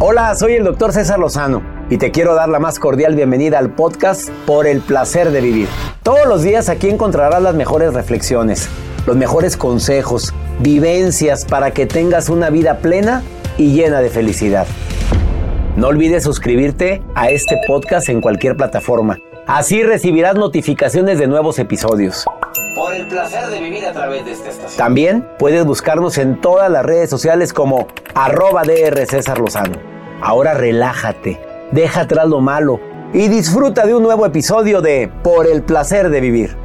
Hola, soy el doctor César Lozano y te quiero dar la más cordial bienvenida al podcast Por el placer de vivir. Todos los días aquí encontrarás las mejores reflexiones, los mejores consejos, vivencias para que tengas una vida plena y llena de felicidad. No olvides suscribirte a este podcast en cualquier plataforma. Así recibirás notificaciones de nuevos episodios. Por el placer de vivir a través de esta estación. También puedes buscarnos en todas las redes sociales como arroba DR César Lozano. Ahora relájate, deja atrás lo malo y disfruta de un nuevo episodio de Por el placer de vivir.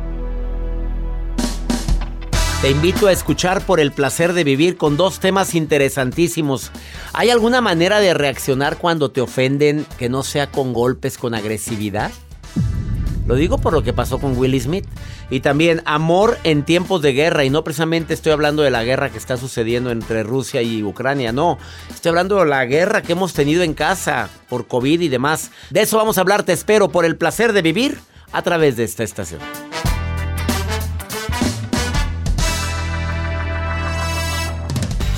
Te invito a escuchar por el placer de vivir con dos temas interesantísimos. ¿Hay alguna manera de reaccionar cuando te ofenden que no sea con golpes, con agresividad? Lo digo por lo que pasó con Will Smith. Y también amor en tiempos de guerra. Y no precisamente estoy hablando de la guerra que está sucediendo entre Rusia y Ucrania. No, estoy hablando de la guerra que hemos tenido en casa por COVID y demás. De eso vamos a hablar, te espero, por el placer de vivir a través de esta estación.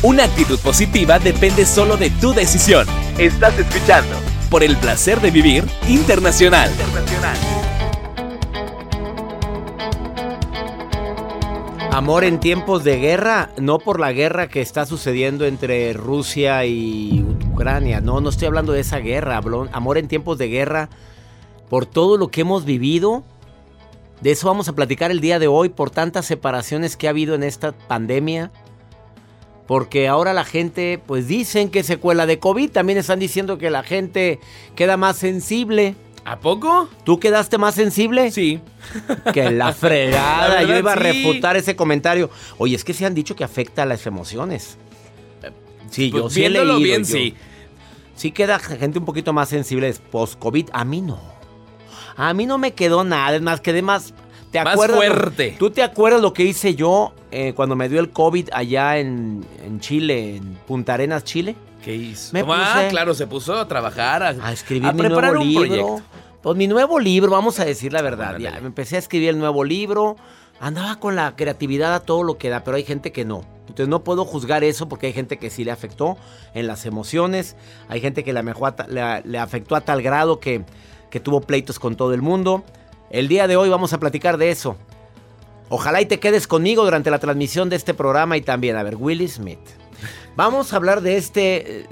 Una actitud positiva depende solo de tu decisión. Estás escuchando por el placer de vivir internacional. Amor en tiempos de guerra, no por la guerra que está sucediendo entre Rusia y Ucrania. No, no estoy hablando de esa guerra. amor en tiempos de guerra por todo lo que hemos vivido. De eso vamos a platicar el día de hoy, por tantas separaciones que ha habido en esta pandemia. Porque ahora la gente, pues dicen que secuela de COVID, también están diciendo que la gente queda más sensible. ¿A poco? ¿Tú quedaste más sensible? Sí. Que la fregada. La verdad, Yo iba a sí. refutar ese comentario. Oye, es que se han dicho que afecta a las emociones. Sí, yo Pues sí he leído. bien, yo- sí. Sí queda gente un poquito más sensible post-COVID. A mí no. A mí no me quedó nada. Es más, quedé más... ¿Te Más acuerdas? fuerte. ¿Tú te acuerdas lo que hice yo eh, cuando me dio el COVID allá en, en Chile, en Punta Arenas, Chile? ¿Qué hizo? Me ah, puse- claro, se puso a trabajar, a, A escribir a mi preparar nuevo un libro. proyecto. Pues mi nuevo libro, vamos a decir la verdad. Ya, me empecé a escribir el nuevo libro. Andaba con la creatividad a todo lo que da, pero hay gente que no. Entonces no puedo juzgar eso porque hay gente que sí le afectó en las emociones. Hay gente que le, amejó a ta- le- le afectó a tal grado que, que tuvo pleitos con todo el mundo. El día de hoy vamos a platicar de eso. Ojalá y te quedes conmigo durante la transmisión de este programa y también, a ver, Willie Smith. Vamos a hablar de esta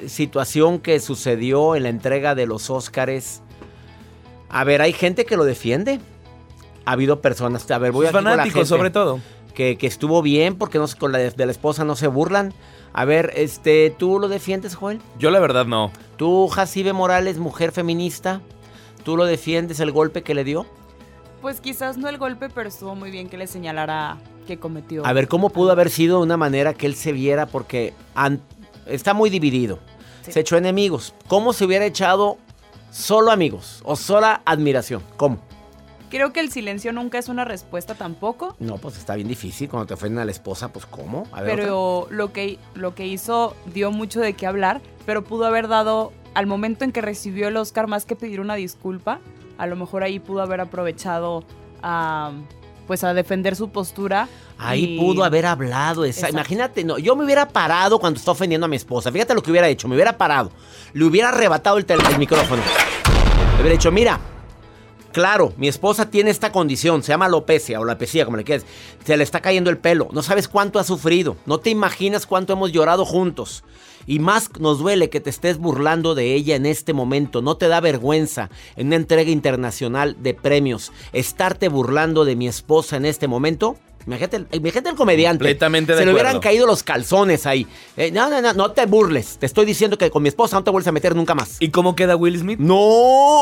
situación que sucedió en la entrega de los Óscares. A ver, hay gente que lo defiende. Ha habido personas, a ver, voy la fanáticos, sobre todo. Que, que estuvo bien porque no, con la de, de la esposa no se burlan. A ver, este, ¿tú lo defiendes, Joel? Yo la verdad no. ¿Tú, Jacibe Morales, mujer feminista? ¿Tú lo defiendes el golpe que le dio? Pues quizás no el golpe, pero estuvo muy bien que le señalara que cometió. A ver, ¿cómo pudo haber sido una manera que él se viera? Porque está muy dividido. Sí. Se echó enemigos. ¿Cómo se hubiera echado solo amigos o sola admiración? ¿Cómo? Creo que el silencio nunca es una respuesta tampoco, No, pues está bien difícil. Cuando te ofenden a la esposa, pues ¿cómo? A ver, otra. pero lo que, lo que hizo dio mucho de qué hablar, pero pudo haber dado al momento en que recibió el Oscar más que pedir una disculpa, a lo mejor ahí pudo haber aprovechado a pues a defender su postura. Ahí y- pudo haber hablado. esa-. Imagínate, no, yo me hubiera parado cuando está ofendiendo a mi esposa. Fíjate lo que hubiera hecho. Me hubiera parado. Le hubiera arrebatado el, micrófono. Le hubiera dicho, mira, claro, mi esposa tiene esta condición. Se llama alopecia o alopecia, como le quieras. Se le está cayendo el pelo. No sabes cuánto ha sufrido. No te imaginas cuánto hemos llorado juntos. Y más nos duele que te estés burlando de ella en este momento. No te da vergüenza en una entrega internacional de premios estarte burlando de mi esposa en este momento. Imagínate, el- imagínate el comediante. Completamente de Se le hubieran caído los calzones ahí. Eh, no, no, no, no te burles. Te estoy diciendo que con mi esposa no te vuelves a meter nunca más. ¿Y cómo queda Will Smith? No,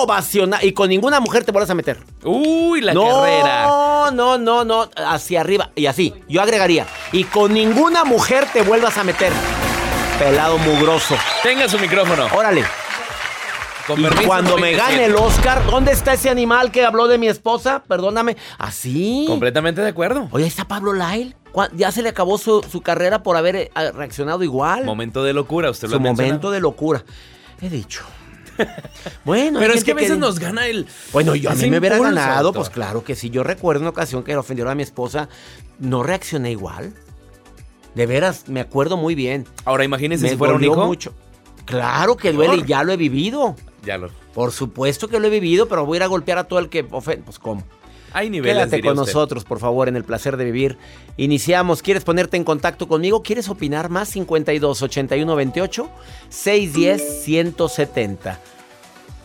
ovaciona. Y con ninguna mujer te vuelves a meter. Uy, la no, carrera. No, no, no, hacia arriba. Y así, yo agregaría. Y con ninguna mujer te vuelvas a meter. Pelado mugroso. Tenga su micrófono. Órale. Y permiso, cuando me 97. gane el Oscar, ¿dónde está ese animal que habló de mi esposa? Perdóname. Así. Completamente de acuerdo. Oye, ahí está Pablo Lyle. ¿Cuá- Ya se le acabó su, su carrera por haber eh, reaccionado igual. Momento de locura, usted lo su ha momento de locura. He dicho. bueno, Pero es que a veces nos gana el. Bueno, yo a mí me hubiera ganado, doctor. pues claro que sí. Yo recuerdo una ocasión que le ofendieron a mi esposa, no reaccioné igual. De veras, me acuerdo muy bien. Ahora imagínese me si fuera un hijo. mucho. Claro que duele y ya lo he vivido. Ya lo. Por supuesto que lo he vivido, pero voy a ir a golpear a todo el que ofende. Pues cómo. Hay niveles. Quédate diría con usted. nosotros, por favor, en el placer de vivir. Iniciamos. ¿Quieres ponerte en contacto conmigo? ¿Quieres opinar más? 52 81 28 610 170.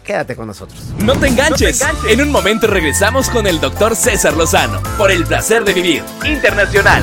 Quédate con nosotros. No te enganches. No te enganches. En un momento regresamos con el doctor César Lozano por el placer de vivir internacional.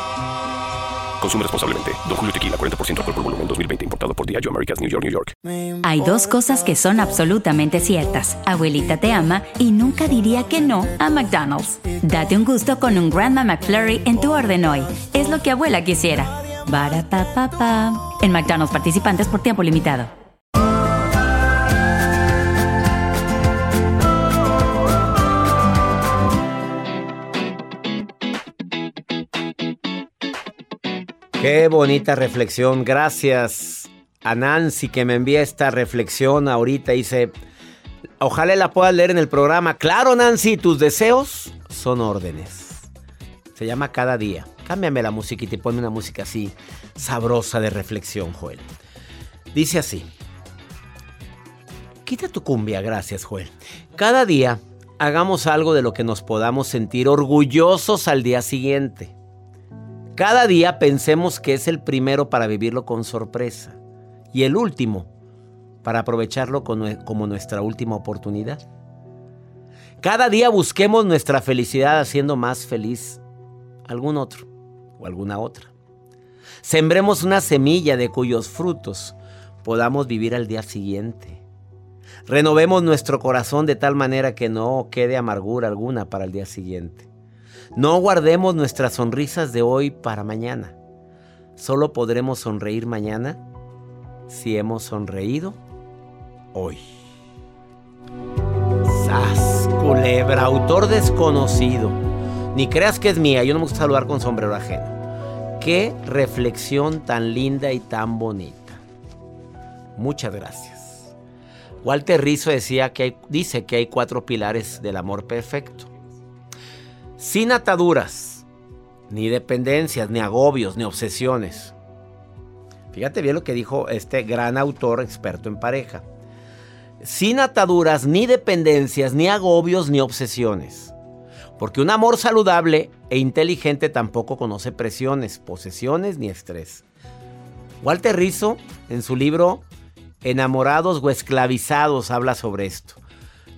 Consume responsablemente. Don Julio Tequila, 40% alcohol por volumen, 2020. Importado por Diageo Americas, New York, New York. Hay dos cosas que son absolutamente ciertas. Abuelita te ama y nunca diría que no a McDonald's. Date un gusto con un Grandma McFlurry en tu orden hoy. Es lo que abuela quisiera. Barapapapa. En McDonald's participantes por tiempo limitado. Qué bonita reflexión. Gracias a Nancy que me envía esta reflexión ahorita. Dice, ojalá la puedas leer en el programa. Claro, Nancy, tus deseos son órdenes. Se llama Cada Día. Cámbiame la musiquita y ponme una música así sabrosa de reflexión, Joel. Dice así. Quita tu cumbia, gracias, Joel. Cada día hagamos algo de lo que nos podamos sentir orgullosos al día siguiente. Cada día pensemos que es el primero para vivirlo con sorpresa y el último para aprovecharlo como nuestra última oportunidad. Cada día busquemos nuestra felicidad haciendo más feliz algún otro o alguna otra. Sembremos una semilla de cuyos frutos podamos vivir al día siguiente. Renovemos nuestro corazón de tal manera que no quede amargura alguna para el día siguiente. No guardemos nuestras sonrisas de hoy para mañana. Solo podremos sonreír mañana si hemos sonreído hoy. Sas, culebra, autor desconocido. Ni creas que es mía, yo no me gusta saludar con sombrero ajeno. Qué reflexión tan linda y tan bonita. Muchas gracias. Walter Rizzo decía que dice que hay cuatro pilares del amor perfecto. Sin ataduras, ni dependencias, ni agobios, ni obsesiones. Fíjate bien lo que dijo este gran autor experto en pareja. Sin ataduras, ni dependencias, ni agobios, ni obsesiones. Porque un amor saludable e inteligente tampoco conoce presiones, posesiones ni estrés. Walter Rizzo, en su libro Enamorados o esclavizados, habla sobre esto.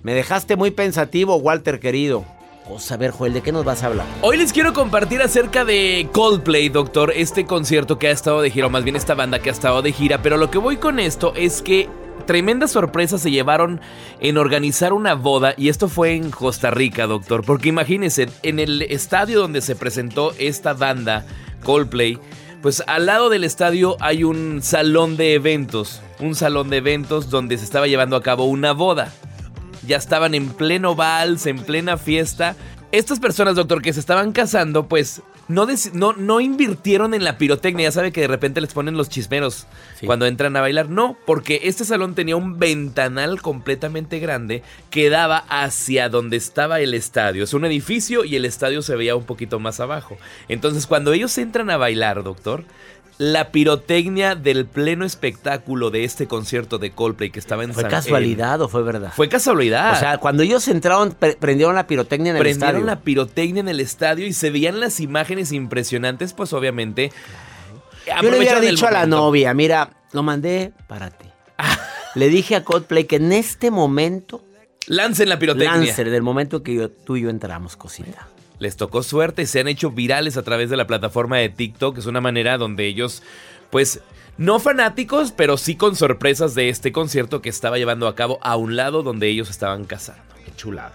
Me dejaste muy pensativo, Walter querido. Vamos a ver, Joel, ¿de qué nos vas a hablar? Hoy les quiero compartir acerca de Coldplay, doctor, este concierto que ha estado de gira, o más bien esta banda que ha estado de gira, pero lo que voy con esto es que tremenda sorpresa se llevaron en organizar una boda y esto fue en Costa Rica, doctor, porque imagínense, en el estadio donde se presentó esta banda, Coldplay, pues al lado del estadio hay un salón de eventos, un salón de eventos donde se estaba llevando a cabo una boda. Ya estaban en pleno vals, en plena fiesta. Estas personas, doctor, que se estaban casando, pues no, no, no invirtieron en la pirotecnia. Ya sabe que de repente les ponen los chismeros cuando entran a bailar. No, porque este salón tenía un ventanal completamente grande que daba hacia donde estaba el estadio. Es un edificio y el estadio se veía un poquito más abajo. Entonces, cuando ellos entran a bailar, doctor, la pirotecnia del pleno espectáculo de este concierto de Coldplay que estaba en ¿Fue San- casualidad o fue verdad? Fue casualidad. O sea, cuando ellos entraron, pre- prendieron la pirotecnia en el Prendieron estadio. la pirotecnia en el estadio y se veían las imágenes impresionantes, pues obviamente. Yo le hubiera dicho a la novia, mira, lo mandé para ti. le dije a Coldplay que en este momento... Lancen la pirotecnia. Lancer, del momento que yo- tú y yo entramos, cosita. Les tocó suerte y se han hecho virales a través de la plataforma de TikTok. Es una manera donde ellos, pues, no fanáticos, pero sí con sorpresas de este concierto que estaba llevando a cabo a un lado donde ellos estaban casando. Qué chulada.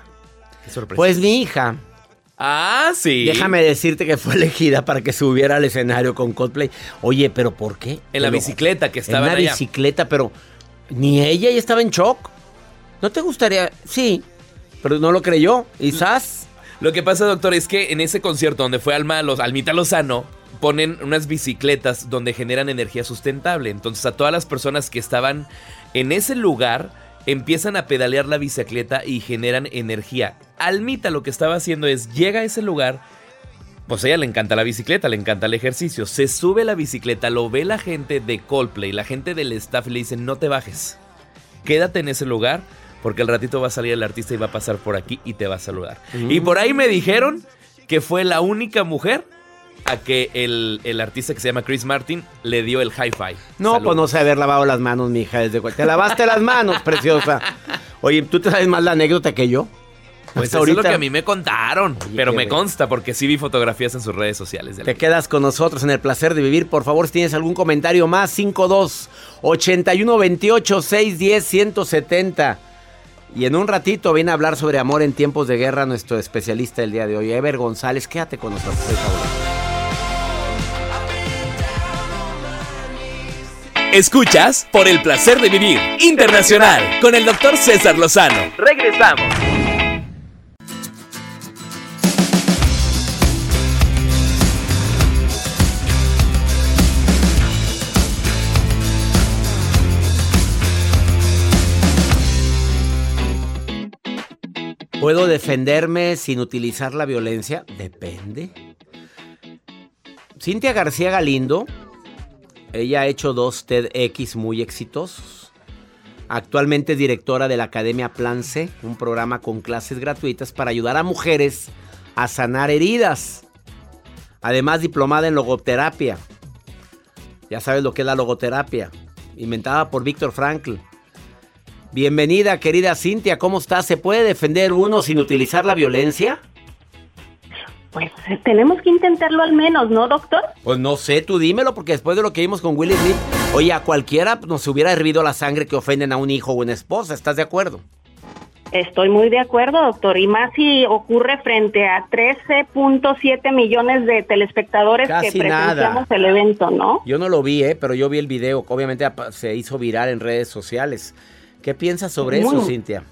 Qué sorpresa. Pues mi hija, ah, sí. déjame decirte que fue elegida para que subiera al escenario con Coldplay. Oye, pero ¿por qué? En la bicicleta que En estaba una allá. bicicleta, pero ni ella, ella estaba en shock. ¿No te gustaría? Sí, pero no lo creyó. ¿Y sas? Lo que pasa, doctor, es que en ese concierto donde fue Alma, los, Almita Lozano, ponen unas bicicletas donde generan energía sustentable. Entonces a todas las personas que estaban en ese lugar empiezan a pedalear la bicicleta y generan energía. Almita lo que estaba haciendo es llega a ese lugar. Pues a ella le encanta la bicicleta, le encanta el ejercicio. Se sube la bicicleta, lo ve la gente de Coldplay, la gente del staff y le dicen, no te bajes. Quédate en ese lugar porque al ratito va a salir el artista y va a pasar por aquí y te va a saludar. Y por ahí me dijeron que fue la única mujer a que el, el artista que se llama Chris Martin le dio el hi-fi. No, Salud. pues no sé haber lavado las manos, mi hija. Desde cu- Te lavaste las manos, preciosa. Oye, ¿tú te sabes más la anécdota que yo? Pues eso es lo ahorita que a mí me contaron. pero me consta porque sí vi fotografías en sus redes sociales. Te quedas con nosotros en el placer de vivir. Por favor, si tienes algún comentario más, 52 81 28 610 170. Y en un ratito viene a hablar sobre amor en tiempos de guerra nuestro especialista del día de hoy, Ever González. Quédate con nosotros, por favor. Escuchas por el placer de vivir internacional con el doctor César Lozano. Regresamos. ¿Puedo defenderme sin utilizar la violencia? Depende. Cintia García Galindo, ella ha hecho dos TEDx muy exitosos. Actualmente es directora de la Academia Plan C, un programa con clases gratuitas para ayudar a mujeres a sanar heridas. Además, diplomada en logoterapia. Ya sabes lo que es la logoterapia, inventada por Víctor Frankl. Bienvenida, querida Cintia, ¿cómo estás? ¿Se puede defender uno sin utilizar la violencia? Pues tenemos que intentarlo al menos, ¿no, doctor? Pues no sé, tú dímelo, porque después de lo que vimos con Will Smith, oye, a cualquiera nos hubiera hervido la sangre que ofenden a un hijo o una esposa, ¿estás de acuerdo? Estoy muy de acuerdo, doctor. Y más si ocurre frente a 13.7 millones de telespectadores Casi que presenciamos nada. el evento, ¿no? Yo no lo vi, ¿eh? pero yo vi el video, obviamente se hizo viral en redes sociales. ¿Qué piensas sobre eso. Cintia?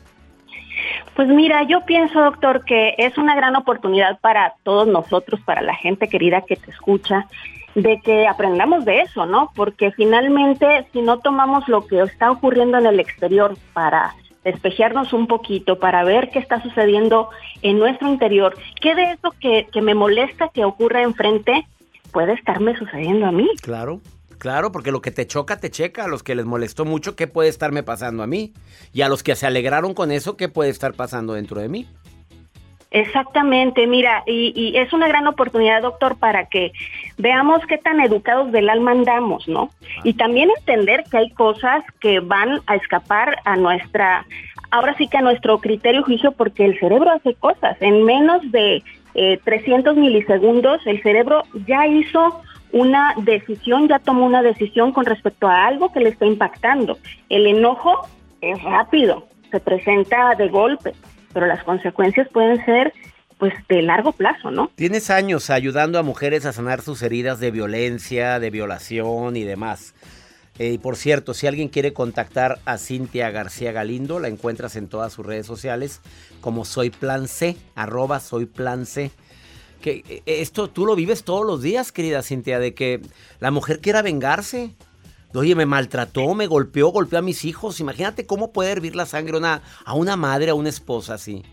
Pues mira, yo pienso, doctor, que es una gran oportunidad para todos nosotros, para la gente querida que te escucha, de que aprendamos de eso, ¿no? Porque finalmente, si no tomamos lo que está ocurriendo en el exterior para despejarnos un poquito, para ver qué está sucediendo en nuestro interior, qué de eso que, que me molesta que ocurra enfrente puede estarme sucediendo a mí. Claro, claro, porque lo que te choca, te checa. A los que les molestó mucho, ¿qué puede estarme pasando a mí? Y a los que se alegraron con eso, ¿qué puede estar pasando dentro de mí? Exactamente, mira, y, y es una gran oportunidad, doctor, para que veamos qué tan educados del alma andamos, ¿no? Y también entender que hay cosas que van a escapar a nuestra, ahora sí que a nuestro criterio juicio, porque el cerebro hace cosas. En menos de eh, 300 milisegundos, el cerebro ya hizo una decisión, ya tomó una decisión con respecto a algo que le está impactando. El enojo es rápido, se presenta de golpe, pero las consecuencias pueden ser pues de largo plazo, ¿no? Tienes años ayudando a mujeres a sanar sus heridas de violencia, de violación y demás. Eh, y por cierto, si alguien quiere contactar a Cintia García Galindo, la encuentras en todas sus redes sociales como Soy Plan C, arroba Soy Plan C. Que eh, esto tú lo vives todos los días, querida Cintia, de que la mujer quiera vengarse. Oye, me maltrató, me golpeó, golpeó a mis hijos. Imagínate cómo puede hervir la sangre una, a una madre, a una esposa así.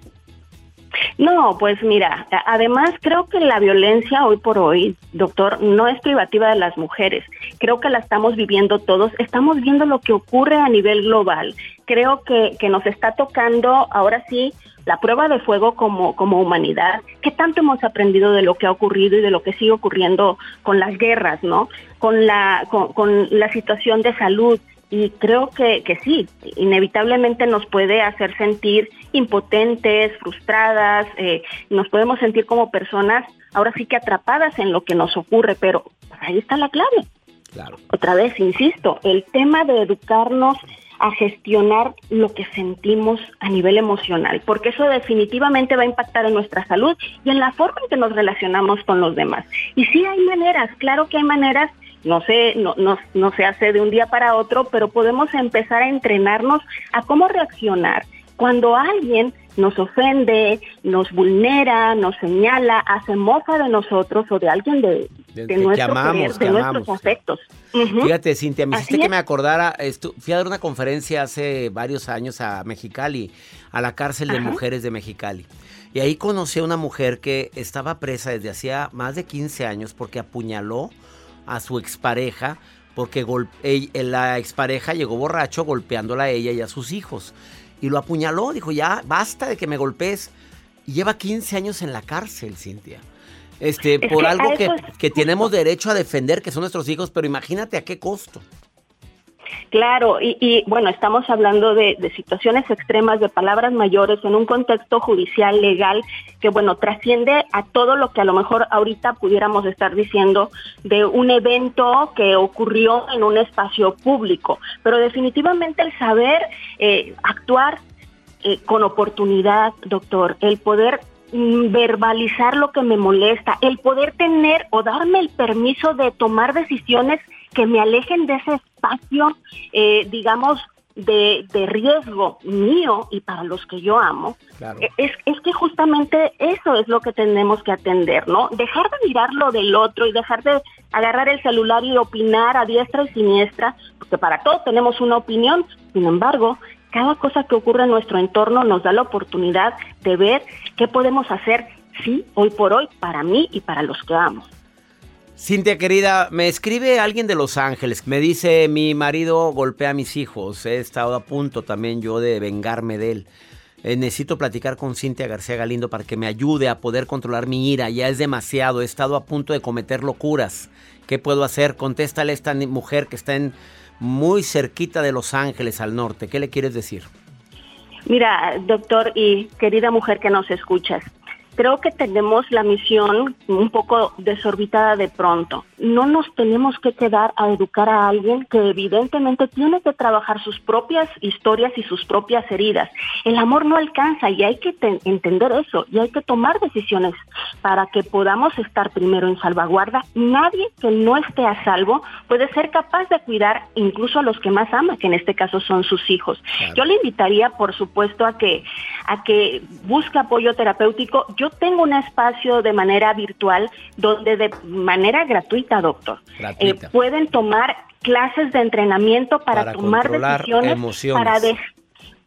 No, pues mira, además creo que la violencia hoy por hoy, doctor, no es privativa de las mujeres. Creo que la estamos viviendo todos. Estamos viendo lo que ocurre a nivel global. Creo que, que nos está tocando ahora sí la prueba de fuego como, como humanidad. ¿Qué tanto hemos aprendido de lo que ha ocurrido y de lo que sigue ocurriendo con las guerras, ¿no? Con la, con, con la situación de salud y creo que, que sí, inevitablemente nos puede hacer sentir impotentes, frustradas, eh, nos podemos sentir como personas ahora sí que atrapadas en lo que nos ocurre, pero pues, ahí está la clave. Claro. Otra vez, insisto, el tema de educarnos a gestionar lo que sentimos a nivel emocional, porque eso definitivamente va a impactar en nuestra salud y en la forma en que nos relacionamos con los demás. Y sí hay maneras, claro que hay maneras no se, no, no, no se hace de un día para otro, pero podemos empezar a entrenarnos a cómo reaccionar cuando alguien nos ofende, nos vulnera, nos señala, hace mofa de nosotros o de alguien de, de, nuestros afectos. Fíjate, Cintia, me hiciste que me acordara, fui a dar una conferencia hace varios años a Mexicali, a la cárcel de mujeres de Mexicali. Y ahí conocí a una mujer que estaba presa desde hacía más de 15 años porque apuñaló a su expareja porque la expareja llegó borracho golpeándola a ella y a sus hijos. Y lo apuñaló, dijo, ya, basta de que me golpees. Y lleva 15 años en la cárcel, Cintia. Este, por algo que, que tenemos derecho a defender, que son nuestros hijos, pero imagínate a qué costo. Claro, y, bueno, estamos hablando de, situaciones extremas, de palabras mayores, en un contexto judicial, legal, que bueno, trasciende a todo lo que a lo mejor ahorita pudiéramos estar diciendo de un evento que ocurrió en un espacio público. Pero definitivamente el saber eh, actuar eh, con oportunidad, doctor, el poder verbalizar lo que me molesta, el poder tener o darme el permiso de tomar decisiones que me alejen de ese espacio, eh, digamos, de, riesgo mío y para los que yo amo, e, es, es que justamente eso es lo que tenemos que atender, ¿no? Dejar de mirar lo del otro y dejar de agarrar el celular y opinar a diestra y siniestra, porque para todos tenemos una opinión, sin embargo, cada cosa que ocurre en nuestro entorno nos da la oportunidad de ver qué podemos hacer, sí, hoy por hoy, para mí y para los que amo. Cintia querida, me escribe alguien de Los Ángeles. Me dice, mi marido golpea a mis hijos. He estado a punto también yo de vengarme de él. Eh, necesito platicar con Cintia García Galindo para que me ayude a poder controlar mi ira. Ya es demasiado. He estado a punto de cometer locuras. ¿Qué puedo hacer? Contéstale a esta mujer que está en muy cerquita de Los Ángeles al norte. ¿Qué le quieres decir? Mira, doctor y querida mujer que nos escuchas, creo que tenemos la misión un poco desorbitada de pronto. No nos tenemos que quedar a educar a alguien que evidentemente tiene que trabajar sus propias historias y sus propias heridas. El amor no alcanza y hay que entender eso y hay que tomar decisiones para que podamos estar primero en salvaguarda. Nadie que no esté a salvo puede ser capaz de cuidar incluso a los que más ama, que en este caso son sus hijos. Yo le invitaría, por supuesto, a que a que busque apoyo terapéutico. Yo tengo un espacio de manera virtual donde de manera gratuita, doctor, eh, pueden tomar clases de entrenamiento para, tomar decisiones, para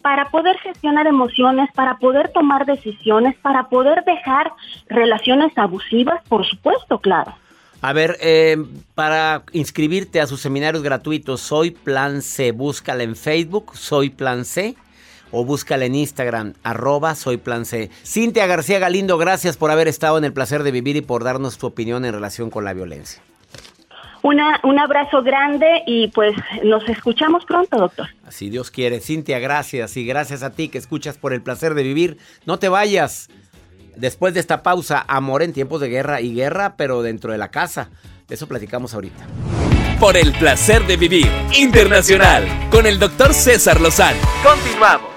para poder gestionar emociones, para poder tomar decisiones, para poder dejar relaciones abusivas, por supuesto, claro. A ver, eh, para inscribirte a sus seminarios gratuitos, Soy Plan C, búscala en Facebook, Soy Plan C o búscala en Instagram, arroba soy plan C. Cintia García Galindo, gracias por haber estado en el placer de vivir y por darnos tu opinión en relación con la violencia. Una, un abrazo grande y pues nos escuchamos pronto, doctor. Así Dios quiere. Cintia, gracias y gracias a ti que escuchas por el placer de vivir. No te vayas. después de esta pausa, amor en tiempos de guerra y guerra, pero dentro de la casa. De eso platicamos ahorita. Por el placer de vivir internacional con el doctor César Lozano. Continuamos.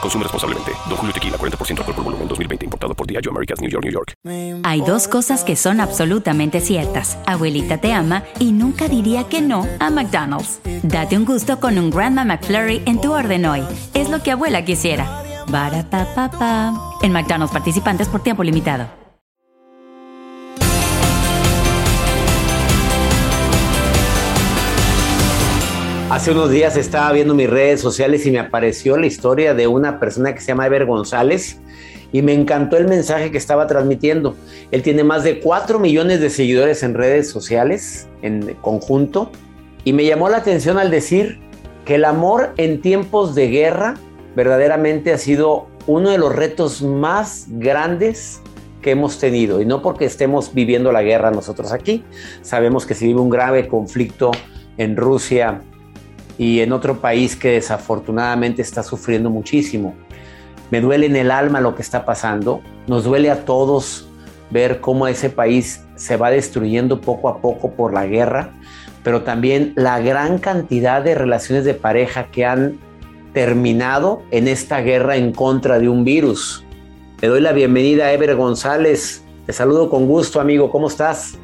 Consume responsablemente. Don Julio Tequila, 40% alcohol por volumen, 2020. Importado por Diageo Americas, New York, New York. Hay dos cosas que son absolutamente ciertas. Abuelita te ama y nunca diría que no a McDonald's. Date un gusto con un Grandma McFlurry en tu orden hoy. Es lo que abuela quisiera. Barapapapa. En McDonald's participantes por tiempo limitado. Hace unos días estaba viendo mis redes sociales y me apareció la historia de una persona que se llama Ever González y me encantó el mensaje que estaba transmitiendo. Él tiene más de 4 millones de seguidores en redes sociales en conjunto y me llamó la atención al decir que el amor en tiempos de guerra verdaderamente ha sido uno de los retos más grandes que hemos tenido y no porque estemos viviendo la guerra nosotros aquí, sabemos que se vive un grave conflicto en Rusia y en otro país que desafortunadamente está sufriendo muchísimo. Me duele en el alma lo que está pasando, nos duele a todos ver cómo ese país se va destruyendo poco a poco por la guerra, pero también la gran cantidad de relaciones de pareja que han terminado en esta guerra en contra de un virus. Te doy la bienvenida a Ever González. Te saludo con gusto, amigo. ¿Cómo estás?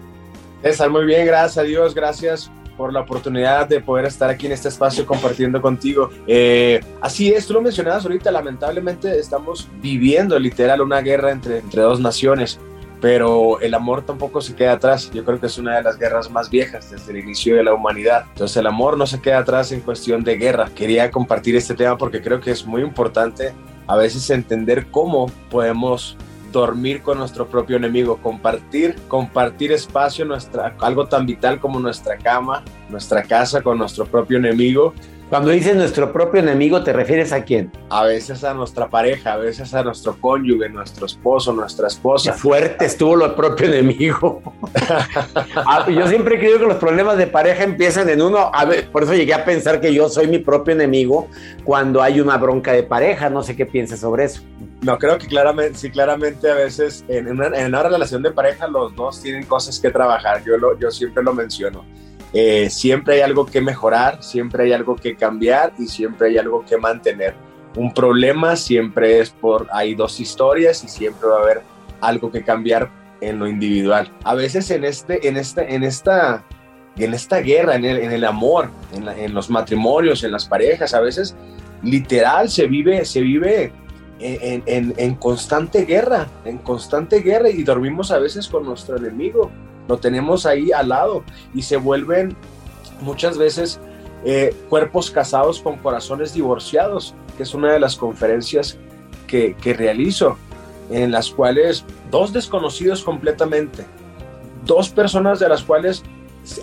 César, muy bien, gracias a Dios. Gracias por la oportunidad de poder estar aquí en este espacio compartiendo contigo. Eh, así es, tú lo mencionabas ahorita, lamentablemente estamos viviendo literal una guerra entre, entre dos naciones, pero el amor tampoco se queda atrás. Yo creo que es una de las guerras más viejas desde el inicio de la humanidad. Entonces el amor no se queda atrás en cuestión de guerra. Quería compartir este tema porque creo que es muy importante a veces entender cómo podemos dormir con nuestro propio enemigo, compartir, compartir espacio, nuestra, algo tan vital como nuestra cama, nuestra casa con nuestro propio enemigo. Cuando dices nuestro propio enemigo, ¿te refieres a quién? A veces a nuestra pareja, a veces a nuestro cónyuge, nuestro esposo, nuestra esposa. Qué fuerte estuvo lo propio enemigo. Ah, yo siempre creo que los problemas de pareja empiezan en uno. A ver, por eso llegué a pensar que yo soy mi propio enemigo cuando hay una bronca de pareja. No sé qué pienses sobre eso. No, creo que claramente, sí, claramente a veces en una, relación de pareja los dos tienen cosas que trabajar. Yo, lo, yo siempre lo menciono. Eh, siempre hay algo que mejorar, siempre hay algo que cambiar y siempre hay algo que mantener. Un problema siempre es por, hay dos historias y siempre va a haber algo que cambiar en lo individual. A veces en, este, en, este, en, esta, en esta guerra, en el, en el amor, en, en, los matrimonios, en las parejas, a veces literal se vive, se vive en, en, en constante guerra, en constante guerra y dormimos a veces con nuestro enemigo lo tenemos ahí al lado y se vuelven muchas veces eh, cuerpos casados con corazones divorciados, que es una de las conferencias que, que realizo, en las cuales dos desconocidos completamente, dos personas de las cuales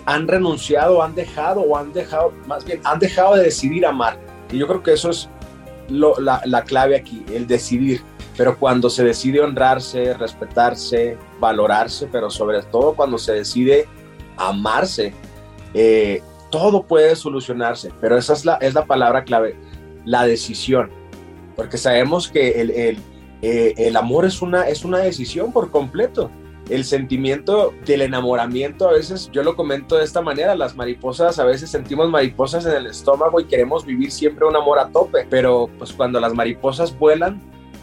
han renunciado, han dejado o han dejado, más bien, han dejado de decidir amar. Y yo creo que eso es lo, la, la clave aquí, el decidir. Pero cuando se decide honrarse, respetarse, valorarse, pero sobre todo cuando se decide amarse, eh, todo puede solucionarse, pero esa es la, es la palabra clave, la decisión, porque sabemos que el, el, eh, el amor es una, es una decisión por completo. El sentimiento del enamoramiento, a veces yo lo comento de esta manera, las mariposas, a veces sentimos mariposas en el estómago y queremos vivir siempre un amor a tope, pero pues cuando las mariposas vuelan,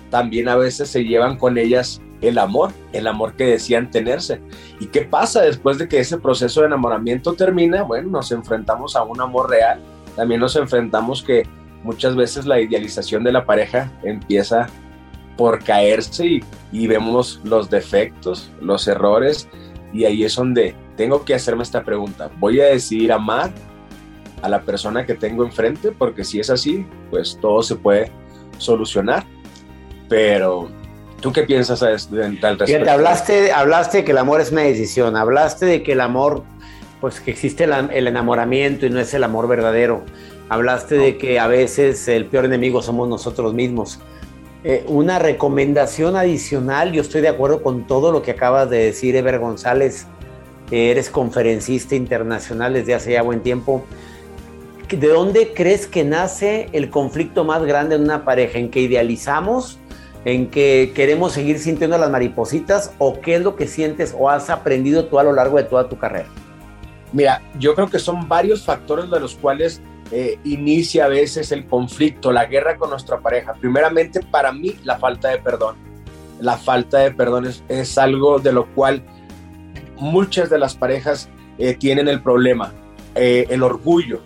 también a veces se llevan con ellas el amor, el amor que decían tenerse. ¿Y qué pasa después de que ese proceso de enamoramiento termina? Bueno, nos enfrentamos a un amor real, también nos enfrentamos que muchas veces la idealización de la pareja empieza por caerse y, y vemos los defectos, los errores, y ahí es donde tengo que hacerme esta pregunta. ¿Voy a decidir amar a la persona que tengo enfrente? Porque si es así, pues todo se puede solucionar. Pero, ¿tú qué piensas al respecto? Fíjate, hablaste, hablaste que el amor es una decisión, hablaste de que el amor, pues que existe el, el enamoramiento y no es el amor verdadero. Hablaste de que a veces el peor enemigo somos nosotros mismos. Eh, una recomendación adicional, yo estoy de acuerdo con todo lo que acabas de decir, Ever González, eres conferencista internacional desde hace ya buen tiempo. ¿De dónde crees que nace el conflicto más grande en una pareja? ¿En que idealizamos? ¿En que queremos seguir sintiendo las maripositas? ¿O qué es lo que sientes o has aprendido tú a lo largo de toda tu carrera? Mira, yo creo que son varios factores de los cuales eh, inicia a veces el conflicto, la guerra con nuestra pareja. Primeramente, para mí, la falta de perdón. La falta de perdón es, algo de lo cual muchas de las parejas eh, tienen el problema. Eh, el orgullo.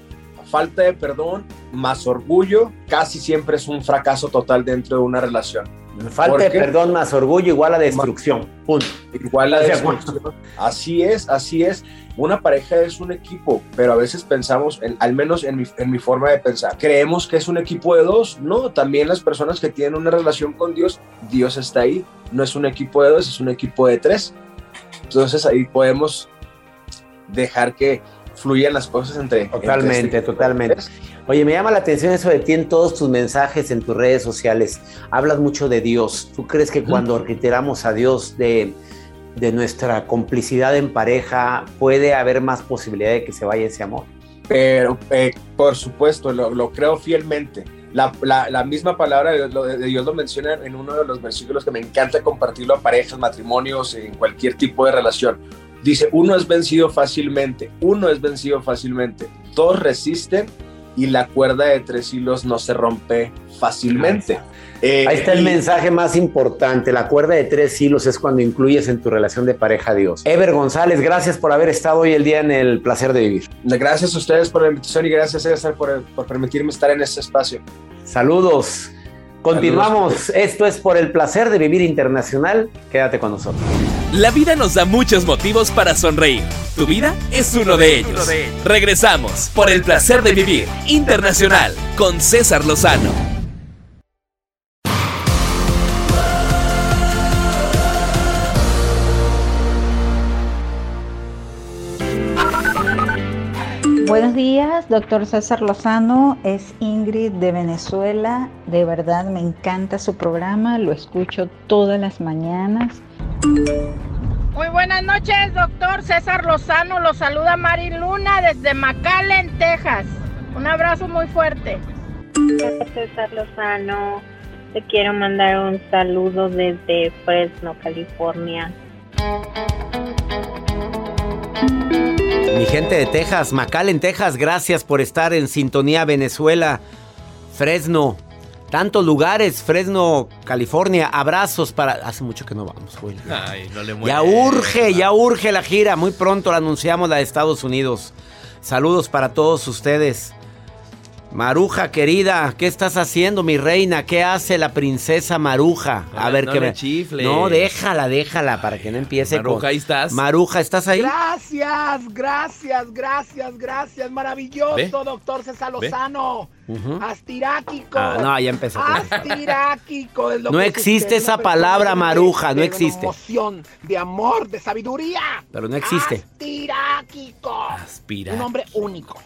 Falta de perdón más orgullo casi siempre es un fracaso total dentro de una relación. Falta de perdón más orgullo igual a destrucción. Punto. Igual a destrucción. Así es, así es una pareja es un equipo, pero a veces pensamos, al menos en mi, forma de pensar, creemos que es un equipo de dos. No, también las personas que tienen una relación con Dios, Dios está ahí. No es un equipo de dos, es un equipo de tres. Entonces ahí podemos dejar que fluyan las cosas entre... Totalmente, este totalmente. Oye, me llama la atención eso de ti en todos tus mensajes en tus redes sociales. Hablas mucho de Dios. ¿Tú crees que cuando reiteramos a Dios de de nuestra complicidad en pareja, puede haber más posibilidad de que se vaya ese amor. Pero, eh, por supuesto, lo, creo fielmente. La, la, misma palabra de, Dios lo menciona en uno de los versículos que me encanta compartirlo a parejas, matrimonios, en cualquier tipo de relación. Dice, uno es vencido fácilmente, uno es vencido fácilmente, dos resisten y la cuerda de tres hilos no se rompe fácilmente. Eh, Ahí está el mensaje más importante. La cuerda de tres hilos es cuando incluyes en tu relación de pareja a Dios. Ever González, gracias por haber estado hoy el día en el placer de vivir. Gracias a ustedes por la invitación y gracias César por, por permitirme estar en este espacio. Saludos. Continuamos. Esto es por el placer de vivir internacional. Quédate con nosotros. La vida nos da muchos motivos para sonreír. Tu vida es uno de ellos. Regresamos por el placer de vivir internacional con César Lozano. Buenos días, doctor César Lozano. Es Ingrid de Venezuela. De verdad me encanta su programa, lo escucho todas las mañanas. Muy buenas noches, doctor César Lozano. Lo saluda Mari Luna desde McAllen, Texas. Un abrazo muy fuerte. César Lozano. Te quiero mandar un saludo desde Fresno, California. Mi gente de Texas, en Texas, gracias por estar en sintonía Venezuela, Fresno, tantos lugares, Fresno, California, abrazos para... Hace mucho que no vamos, güey. Ay, no le ya urge, ya urge la gira, muy pronto la anunciamos la de Estados Unidos. Saludos para todos ustedes. Maruja querida, ¿qué estás haciendo, mi reina? ¿Qué hace la princesa Maruja? A ver qué me chifle. No, déjala, déjala para que no empiece Maruja, ahí estás. Maruja, ¿estás ahí? Gracias, gracias, gracias, gracias. Maravilloso, doctor César Lozano. Astiráquico. Ah, no, ya empezó. Astiráquico es lo No existe esa palabra, Maruja, no existe. emoción, de amor, de sabiduría. Pero no existe. Astiráquico. Un hombre único.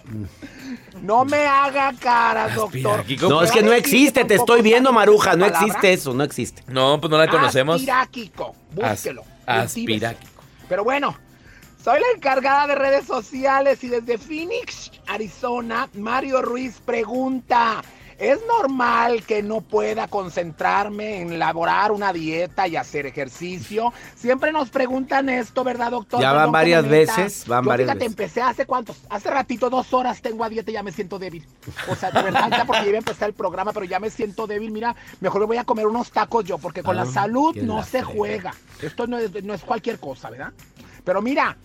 No me haga cara, doctor. No, es que no existe, te estoy viendo, Maruja. No existe eso, no existe. No, pues no la conocemos. Aspiráquico. Búsquelo. Aspiráquico. Pero bueno, soy la encargada de redes sociales y desde Phoenix, Arizona, Mario Ruiz pregunta. Es normal que no pueda concentrarme en elaborar una dieta y hacer ejercicio. Siempre nos preguntan esto, ¿verdad, doctor? Ya van varias veces, van Yo, varias fíjate, veces. empecé hace cuántos, hace ratito, dos horas tengo a dieta y ya me siento débil. O sea, de verdad, ya porque iba a empezar el programa, pero ya me siento débil. Mira, mejor me voy a comer unos tacos yo, porque con Ah, la salud qué no la se juega. Esto no es, no es cualquier cosa, ¿verdad? Pero mira,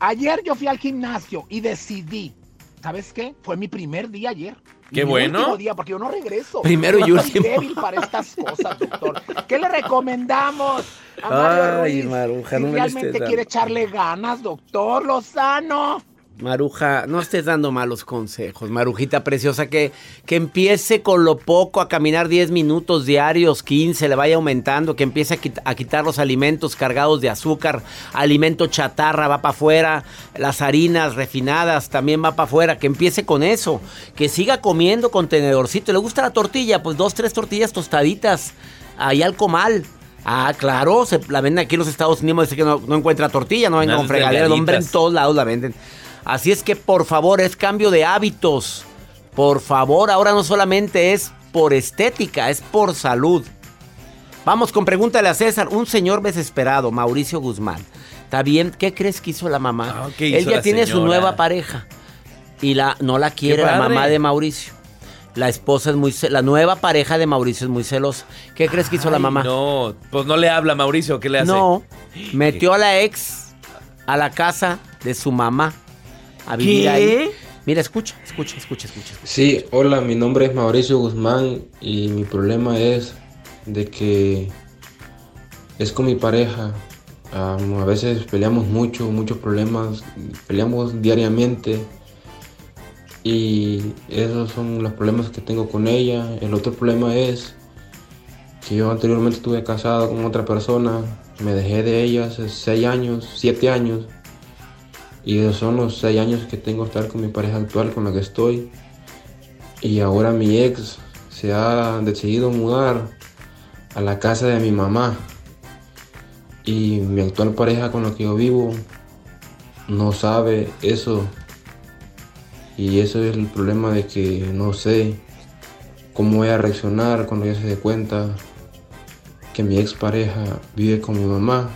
ayer yo fui al gimnasio y decidí, ¿sabes qué? Fue mi primer día ayer. Qué Mi bueno. último día, porque yo no regreso. Primero y Yo soy último. débil para estas cosas, doctor. ¿Qué le recomendamos a Mario Ay, Ruiz? Maruja, si no realmente quiere echarle ganas, doctor Lozano. Maruja, no estés dando malos consejos. Marujita preciosa, que, que empiece con lo poco a caminar 10 minutos diarios, 15, le vaya aumentando, que empiece a, quit- a quitar los alimentos cargados de azúcar, alimento chatarra, va para afuera, las harinas refinadas también va para afuera, que empiece con eso, que siga comiendo con tenedorcito. ¿Le gusta la tortilla? Pues dos, tres tortillas tostaditas, ahí al comal. Ah, claro, se la venden aquí en los Estados Unidos, dice que no, no encuentra tortilla, no venga con fregadera, hombre en todos lados la venden. Así es que por favor, es cambio de hábitos. Por favor, ahora no solamente es por estética, es por salud. Vamos con pregúntale a César, un señor desesperado, Mauricio Guzmán. ¿Está bien? ¿Qué crees que hizo la mamá? Ah, ¿qué Él ya tiene su nueva pareja y la no la quiere la mamá de Mauricio. La esposa es muy la nueva pareja de Mauricio es muy celosa. ¿Qué crees que hizo la mamá? No, pues no le habla Mauricio, ¿qué le hace? No, metió a la ex a la casa de su mamá a vivir ¿Qué? ahí. Mira, escucha, escucha, escucha, escucha. Sí, hola, mi nombre es Mauricio Guzmán y mi problema es de que es con mi pareja. A veces peleamos mucho, muchos problemas, peleamos diariamente y esos son los problemas que tengo con ella. El otro problema es que yo anteriormente estuve casado con otra persona, me dejé de ella hace 6 años, 7 años y son los 6 años que tengo estar con mi pareja actual con la que estoy. Y ahora mi ex se ha decidido mudar a la casa de mi mamá. Y mi actual pareja con la que yo vivo no sabe eso. Y eso es el problema de que no sé cómo voy a reaccionar cuando ella se dé cuenta que mi ex pareja vive con mi mamá.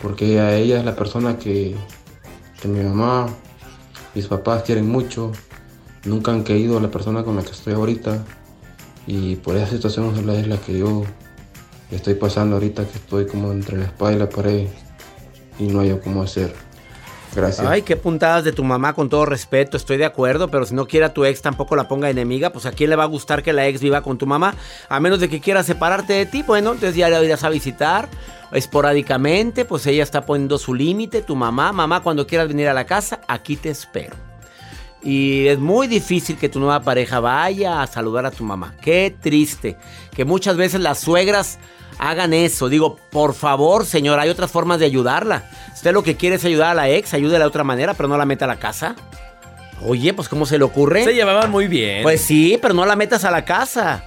Porque a ella es la persona que, mi mamá, mis papás quieren mucho. Nunca han querido a la persona con la que estoy ahorita. Y por esa situación es la, es la que yo estoy pasando ahorita, que estoy como entre la espada y la pared y no hay cómo hacer. Gracias. Ay, qué puntadas de tu mamá, con todo respeto, estoy de acuerdo, pero si no quiere a tu ex tampoco la ponga enemiga, pues a quién le va a gustar que la ex viva con tu mamá, a menos de que quiera separarte de ti, bueno, entonces ya la irás a visitar esporádicamente, pues ella está poniendo su límite, tu mamá, mamá, cuando quieras venir a la casa, aquí te espero. Y es muy difícil que tu nueva pareja vaya a saludar a tu mamá. Qué triste. Que muchas veces las suegras hagan eso. Digo, por favor, señora, hay otras formas de ayudarla. Usted lo que quiere es ayudar a la ex, ayúdela de otra manera, pero no la meta a la casa. Oye, pues ¿cómo se le ocurre? Se llevaban muy bien. Pues sí, pero no la metas a la casa.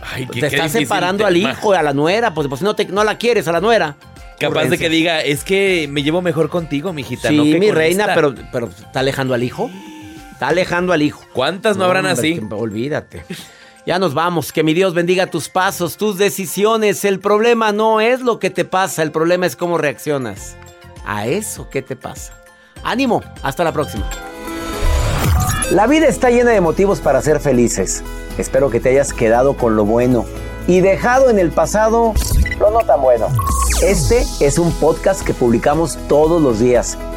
Ay, qué- te estás separando al hijo, a la nuera, pues, pues no, te, no la quieres a la nuera. Capaz de que diga, es que me llevo mejor contigo, mijita. Sí, no que mi reina, esta". pero, pero ¿está alejando al hijo? Está alejando al hijo. ¿Cuántas no habrán así? que- olvídate. Ya nos vamos. Que mi Dios bendiga tus pasos, tus decisiones. El problema no es lo que te pasa, el problema es cómo reaccionas a eso que te pasa. Ánimo, hasta la próxima. La vida está llena de motivos para ser felices. Espero que te hayas quedado con lo bueno y dejado en el pasado lo no tan bueno. Este es un podcast que publicamos todos los días,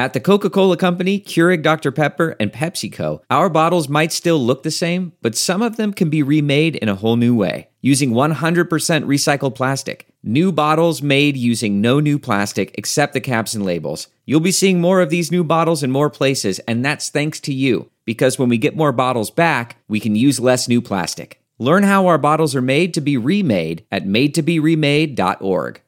At the Coca Cola Company, Keurig Dr. Pepper, and PepsiCo, our bottles might still look the same, but some of them can be remade in a whole new way using 100% recycled plastic. New bottles made using no new plastic except the caps and labels. You'll be seeing more of these new bottles in more places, and that's thanks to you, because when we get more bottles back, we can use less new plastic. Learn how our bottles are made to be remade at madetoberemade.org.